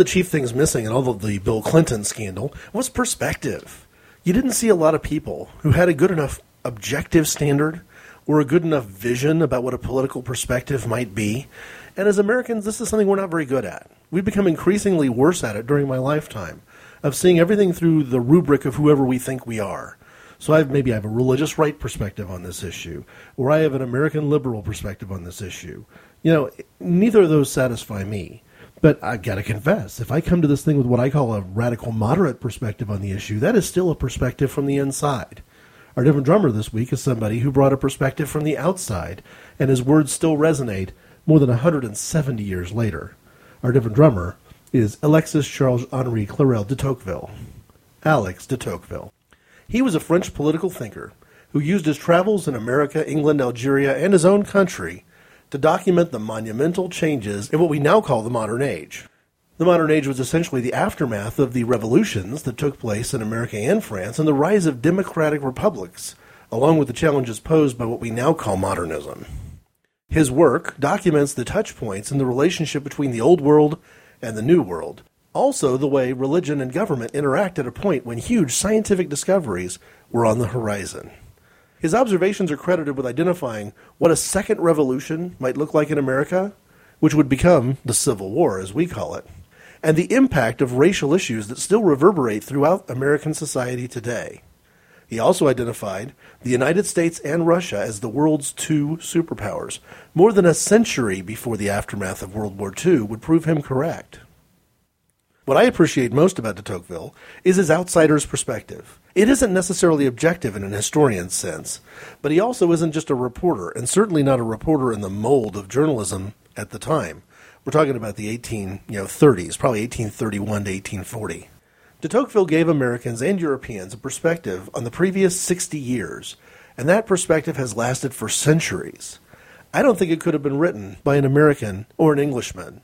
The chief things missing in all of the Bill Clinton scandal was perspective. You didn't see a lot of people who had a good enough objective standard or a good enough vision about what a political perspective might be. And as Americans, this is something we're not very good at. We've become increasingly worse at it during my lifetime of seeing everything through the rubric of whoever we think we are. So I've maybe I have a religious right perspective on this issue, or I have an American liberal perspective on this issue. You know, neither of those satisfy me. But I got to confess, if I come to this thing with what I call a radical moderate perspective on the issue, that is still a perspective from the inside. Our different drummer this week is somebody who brought a perspective from the outside, and his words still resonate more than 170 years later. Our different drummer is Alexis Charles Henri Clarel de Tocqueville. Alex de Tocqueville. He was a French political thinker who used his travels in America, England, Algeria, and his own country to document the monumental changes in what we now call the modern age. The modern age was essentially the aftermath of the revolutions that took place in America and France and the rise of democratic republics, along with the challenges posed by what we now call modernism. His work documents the touch points in the relationship between the old world and the new world, also the way religion and government interact at a point when huge scientific discoveries were on the horizon. His observations are credited with identifying what a second revolution might look like in America, which would become the Civil War, as we call it, and the impact of racial issues that still reverberate throughout American society today. He also identified the United States and Russia as the world's two superpowers, more than a century before the aftermath of World War II would prove him correct. What I appreciate most about de Tocqueville is his outsider's perspective. It isn't necessarily objective in an historian's sense, but he also isn't just a reporter, and certainly not a reporter in the mold of journalism at the time. We're talking about the 18, you know, 30s, probably 1831 to 1840. De Tocqueville gave Americans and Europeans a perspective on the previous 60 years, and that perspective has lasted for centuries. I don't think it could have been written by an American or an Englishman.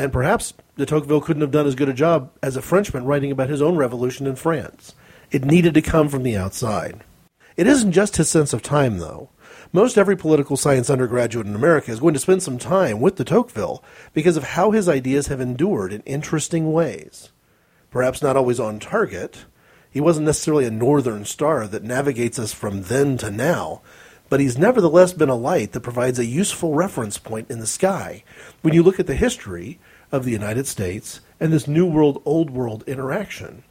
And perhaps de Tocqueville couldn't have done as good a job as a Frenchman writing about his own revolution in France. It needed to come from the outside. It isn't just his sense of time, though. Most every political science undergraduate in America is going to spend some time with de Tocqueville because of how his ideas have endured in interesting ways. Perhaps not always on target. He wasn't necessarily a northern star that navigates us from then to now, but he's nevertheless been a light that provides a useful reference point in the sky when you look at the history of the United States and this New World Old World interaction.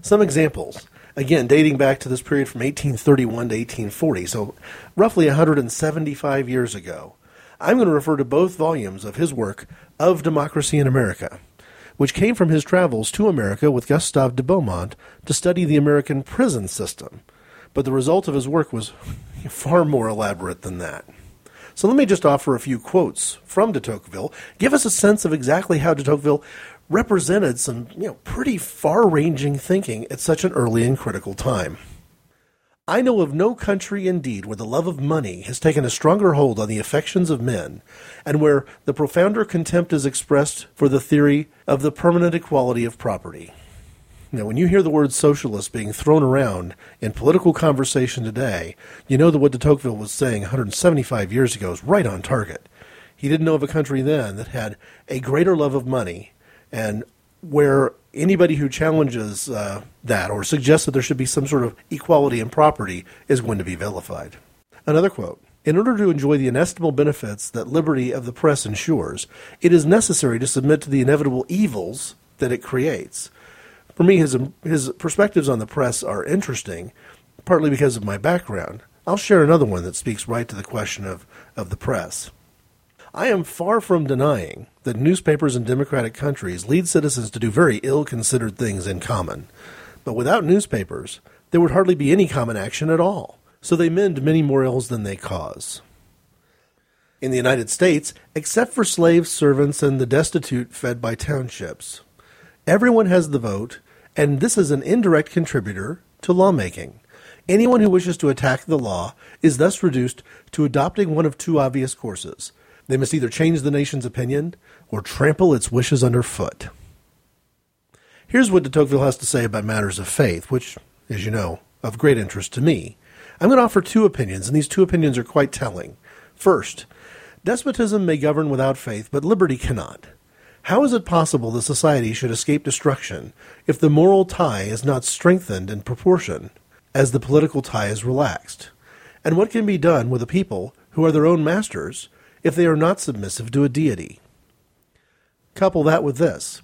Some examples, again, dating back to this period from 1831 to 1840, so roughly 175 years ago. I'm going to refer to both volumes of his work, Of Democracy in America, which came from his travels to America with Gustave de Beaumont to study the American prison system. But the result of his work was far more elaborate than that. So let me just offer a few quotes from de Tocqueville, give us a sense of exactly how de Tocqueville represented some you know, pretty far ranging thinking at such an early and critical time. I know of no country indeed where the love of money has taken a stronger hold on the affections of men, and where the profounder contempt is expressed for the theory of the permanent equality of property. Now, when you hear the word socialist being thrown around in political conversation today, you know that what de Tocqueville was saying 175 years ago is right on target. He didn't know of a country then that had a greater love of money and where anybody who challenges uh, that or suggests that there should be some sort of equality in property is going to be vilified. Another quote In order to enjoy the inestimable benefits that liberty of the press ensures, it is necessary to submit to the inevitable evils that it creates. For me, his, his perspectives on the press are interesting, partly because of my background. I'll share another one that speaks right to the question of, of the press. I am far from denying that newspapers in democratic countries lead citizens to do very ill considered things in common. But without newspapers, there would hardly be any common action at all. So they mend many more ills than they cause. In the United States, except for slaves, servants, and the destitute fed by townships, everyone has the vote, and this is an indirect contributor to lawmaking. Anyone who wishes to attack the law is thus reduced to adopting one of two obvious courses they must either change the nation's opinion or trample its wishes underfoot. Here's what de Tocqueville has to say about matters of faith, which, as you know, of great interest to me. I'm going to offer two opinions, and these two opinions are quite telling. First, despotism may govern without faith, but liberty cannot. How is it possible that society should escape destruction if the moral tie is not strengthened in proportion as the political tie is relaxed? And what can be done with a people who are their own masters if they are not submissive to a deity. Couple that with this.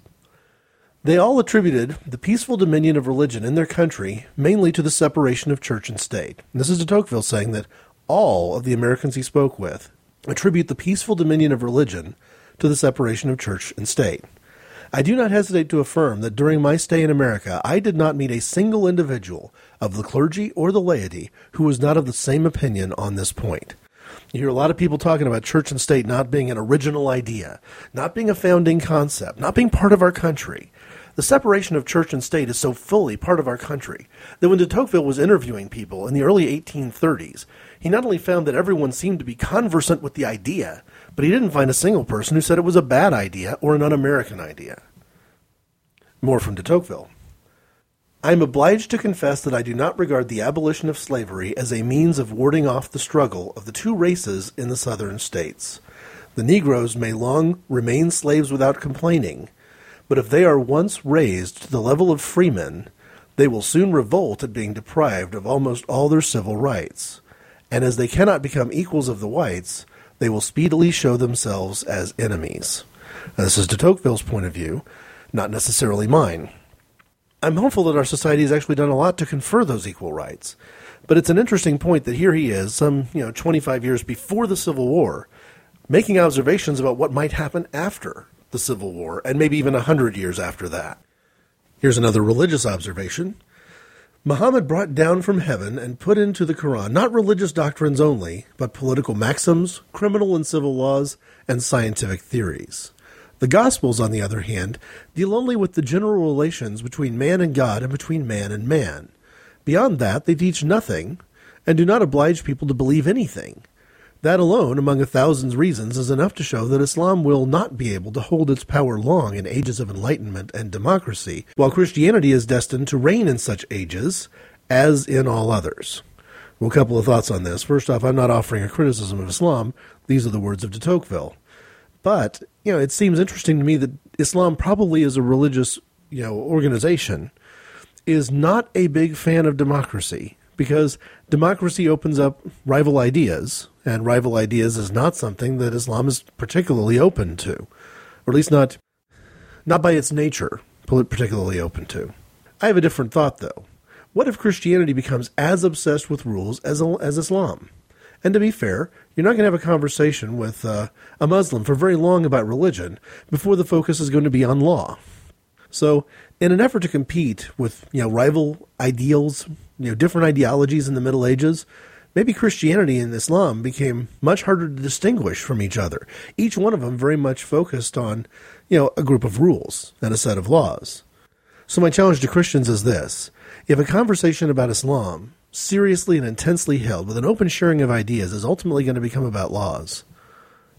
They all attributed the peaceful dominion of religion in their country mainly to the separation of church and state. And this is de Tocqueville saying that all of the Americans he spoke with attribute the peaceful dominion of religion to the separation of church and state. I do not hesitate to affirm that during my stay in America, I did not meet a single individual of the clergy or the laity who was not of the same opinion on this point. You hear a lot of people talking about church and state not being an original idea, not being a founding concept, not being part of our country. The separation of church and state is so fully part of our country that when de Tocqueville was interviewing people in the early 1830s, he not only found that everyone seemed to be conversant with the idea, but he didn't find a single person who said it was a bad idea or an un American idea. More from de Tocqueville. I am obliged to confess that I do not regard the abolition of slavery as a means of warding off the struggle of the two races in the Southern states. The Negroes may long remain slaves without complaining, but if they are once raised to the level of freemen, they will soon revolt at being deprived of almost all their civil rights. And as they cannot become equals of the whites, they will speedily show themselves as enemies. Now, this is de Tocqueville's point of view, not necessarily mine. I'm hopeful that our society has actually done a lot to confer those equal rights. But it's an interesting point that here he is, some you know 25 years before the Civil War, making observations about what might happen after the Civil War, and maybe even a hundred years after that. Here's another religious observation. Muhammad brought down from heaven and put into the Quran not religious doctrines only, but political maxims, criminal and civil laws, and scientific theories. The Gospels, on the other hand, deal only with the general relations between man and God and between man and man. Beyond that, they teach nothing and do not oblige people to believe anything. That alone, among a thousand reasons, is enough to show that Islam will not be able to hold its power long in ages of enlightenment and democracy, while Christianity is destined to reign in such ages as in all others. Well, a couple of thoughts on this. First off, I'm not offering a criticism of Islam. These are the words of de Tocqueville. But you know, it seems interesting to me that Islam probably as a religious you know organization is not a big fan of democracy because democracy opens up rival ideas, and rival ideas is not something that Islam is particularly open to, or at least not not by its nature particularly open to. I have a different thought though. What if Christianity becomes as obsessed with rules as as Islam? And to be fair, you're not going to have a conversation with uh, a Muslim for very long about religion before the focus is going to be on law. So, in an effort to compete with you know rival ideals, you know different ideologies in the Middle Ages, maybe Christianity and Islam became much harder to distinguish from each other. Each one of them very much focused on you know a group of rules and a set of laws. So my challenge to Christians is this: if a conversation about Islam seriously and intensely held with an open sharing of ideas is ultimately going to become about laws.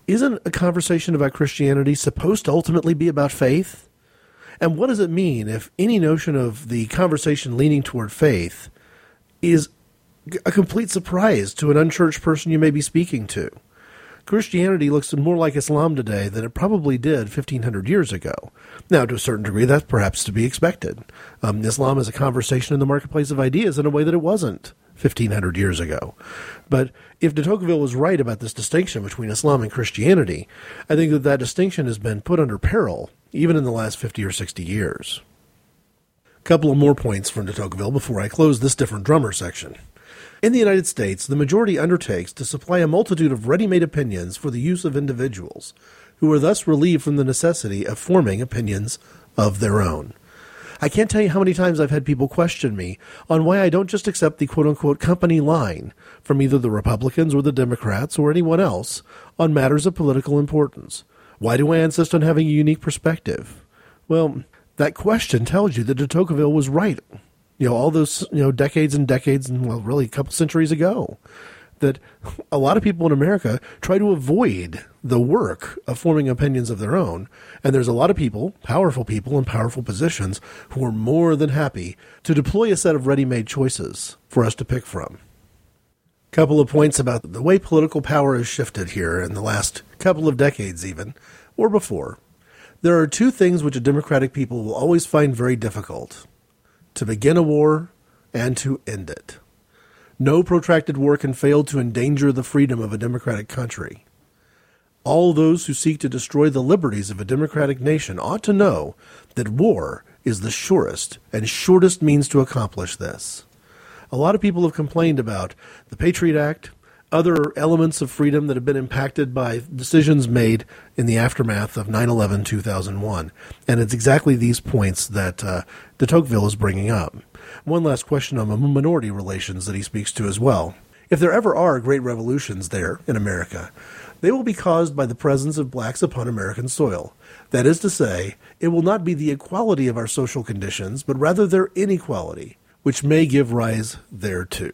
Isn't a conversation about Christianity supposed to ultimately be about faith? And what does it mean if any notion of the conversation leaning toward faith is a complete surprise to an unchurched person you may be speaking to? Christianity looks more like Islam today than it probably did 1500 years ago. Now, to a certain degree, that's perhaps to be expected. Um, Islam is a conversation in the marketplace of ideas in a way that it wasn't 1500 years ago. But if de Tocqueville was right about this distinction between Islam and Christianity, I think that that distinction has been put under peril even in the last 50 or 60 years. Couple of more points from de Tocqueville before I close this different drummer section. In the United States, the majority undertakes to supply a multitude of ready made opinions for the use of individuals, who are thus relieved from the necessity of forming opinions of their own. I can't tell you how many times I've had people question me on why I don't just accept the quote unquote company line from either the Republicans or the Democrats or anyone else on matters of political importance. Why do I insist on having a unique perspective? Well, that question tells you that de Tocqueville was right. You know, all those you know decades and decades and well, really a couple centuries ago, that a lot of people in America try to avoid the work of forming opinions of their own, and there's a lot of people, powerful people in powerful positions, who are more than happy to deploy a set of ready-made choices for us to pick from. Couple of points about the way political power has shifted here in the last couple of decades, even, or before. There are two things which a democratic people will always find very difficult to begin a war and to end it. No protracted war can fail to endanger the freedom of a democratic country. All those who seek to destroy the liberties of a democratic nation ought to know that war is the surest and shortest means to accomplish this. A lot of people have complained about the Patriot Act, other elements of freedom that have been impacted by decisions made in the aftermath of 9 11 2001. And it's exactly these points that uh, de Tocqueville is bringing up. One last question on minority relations that he speaks to as well. If there ever are great revolutions there in America, they will be caused by the presence of blacks upon American soil. That is to say, it will not be the equality of our social conditions, but rather their inequality, which may give rise thereto.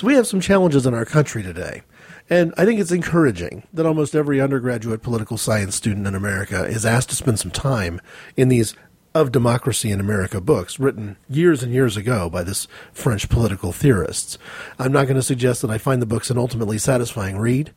So we have some challenges in our country today. And I think it's encouraging that almost every undergraduate political science student in America is asked to spend some time in these of Democracy in America books written years and years ago by this French political theorists. I'm not going to suggest that I find the books an ultimately satisfying read,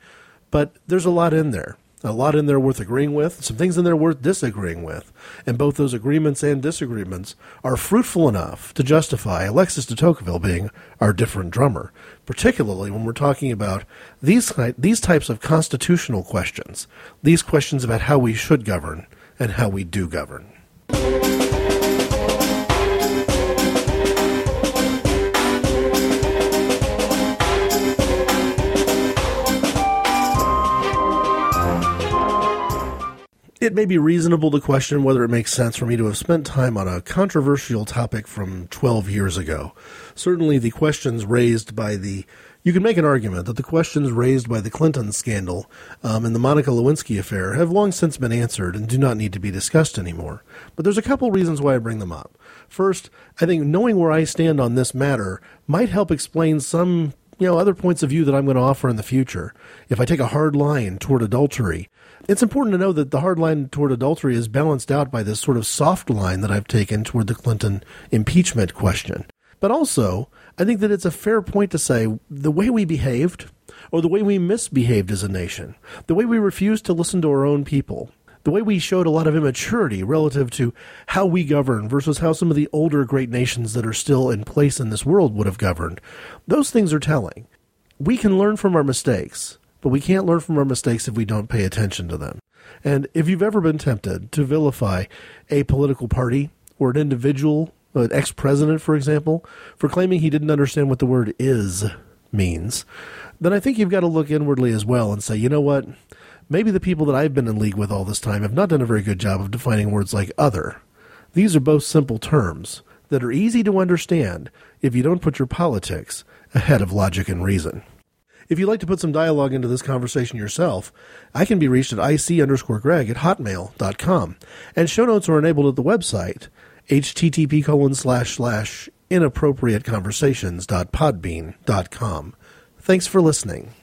but there's a lot in there. A lot in there worth agreeing with, some things in there worth disagreeing with. And both those agreements and disagreements are fruitful enough to justify Alexis de Tocqueville being our different drummer, particularly when we're talking about these, these types of constitutional questions, these questions about how we should govern and how we do govern. It may be reasonable to question whether it makes sense for me to have spent time on a controversial topic from 12 years ago. Certainly, the questions raised by the you can make an argument that the questions raised by the Clinton scandal um, and the Monica Lewinsky affair have long since been answered and do not need to be discussed anymore. But there's a couple reasons why I bring them up. First, I think knowing where I stand on this matter might help explain some you know other points of view that I'm going to offer in the future. If I take a hard line toward adultery, it's important to know that the hard line toward adultery is balanced out by this sort of soft line that I've taken toward the Clinton impeachment question. But also, I think that it's a fair point to say the way we behaved, or the way we misbehaved as a nation, the way we refused to listen to our own people, the way we showed a lot of immaturity relative to how we govern versus how some of the older great nations that are still in place in this world would have governed, those things are telling. We can learn from our mistakes, but we can't learn from our mistakes if we don't pay attention to them. And if you've ever been tempted to vilify a political party or an individual, an ex president, for example, for claiming he didn't understand what the word is means, then I think you've got to look inwardly as well and say, you know what? Maybe the people that I've been in league with all this time have not done a very good job of defining words like other. These are both simple terms that are easy to understand if you don't put your politics ahead of logic and reason. If you'd like to put some dialogue into this conversation yourself, I can be reached at ic underscore greg at hotmail.com. And show notes are enabled at the website, http colon slash slash inappropriateconversations.podbean.com. Thanks for listening.